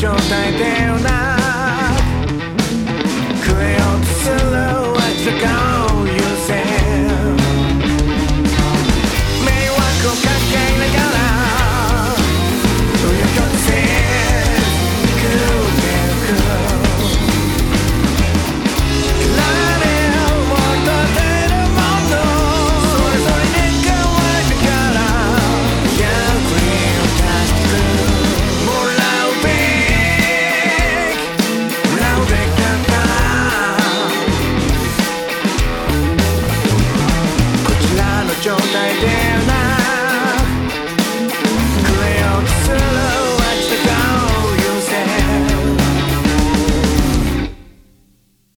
状態だよな your night down.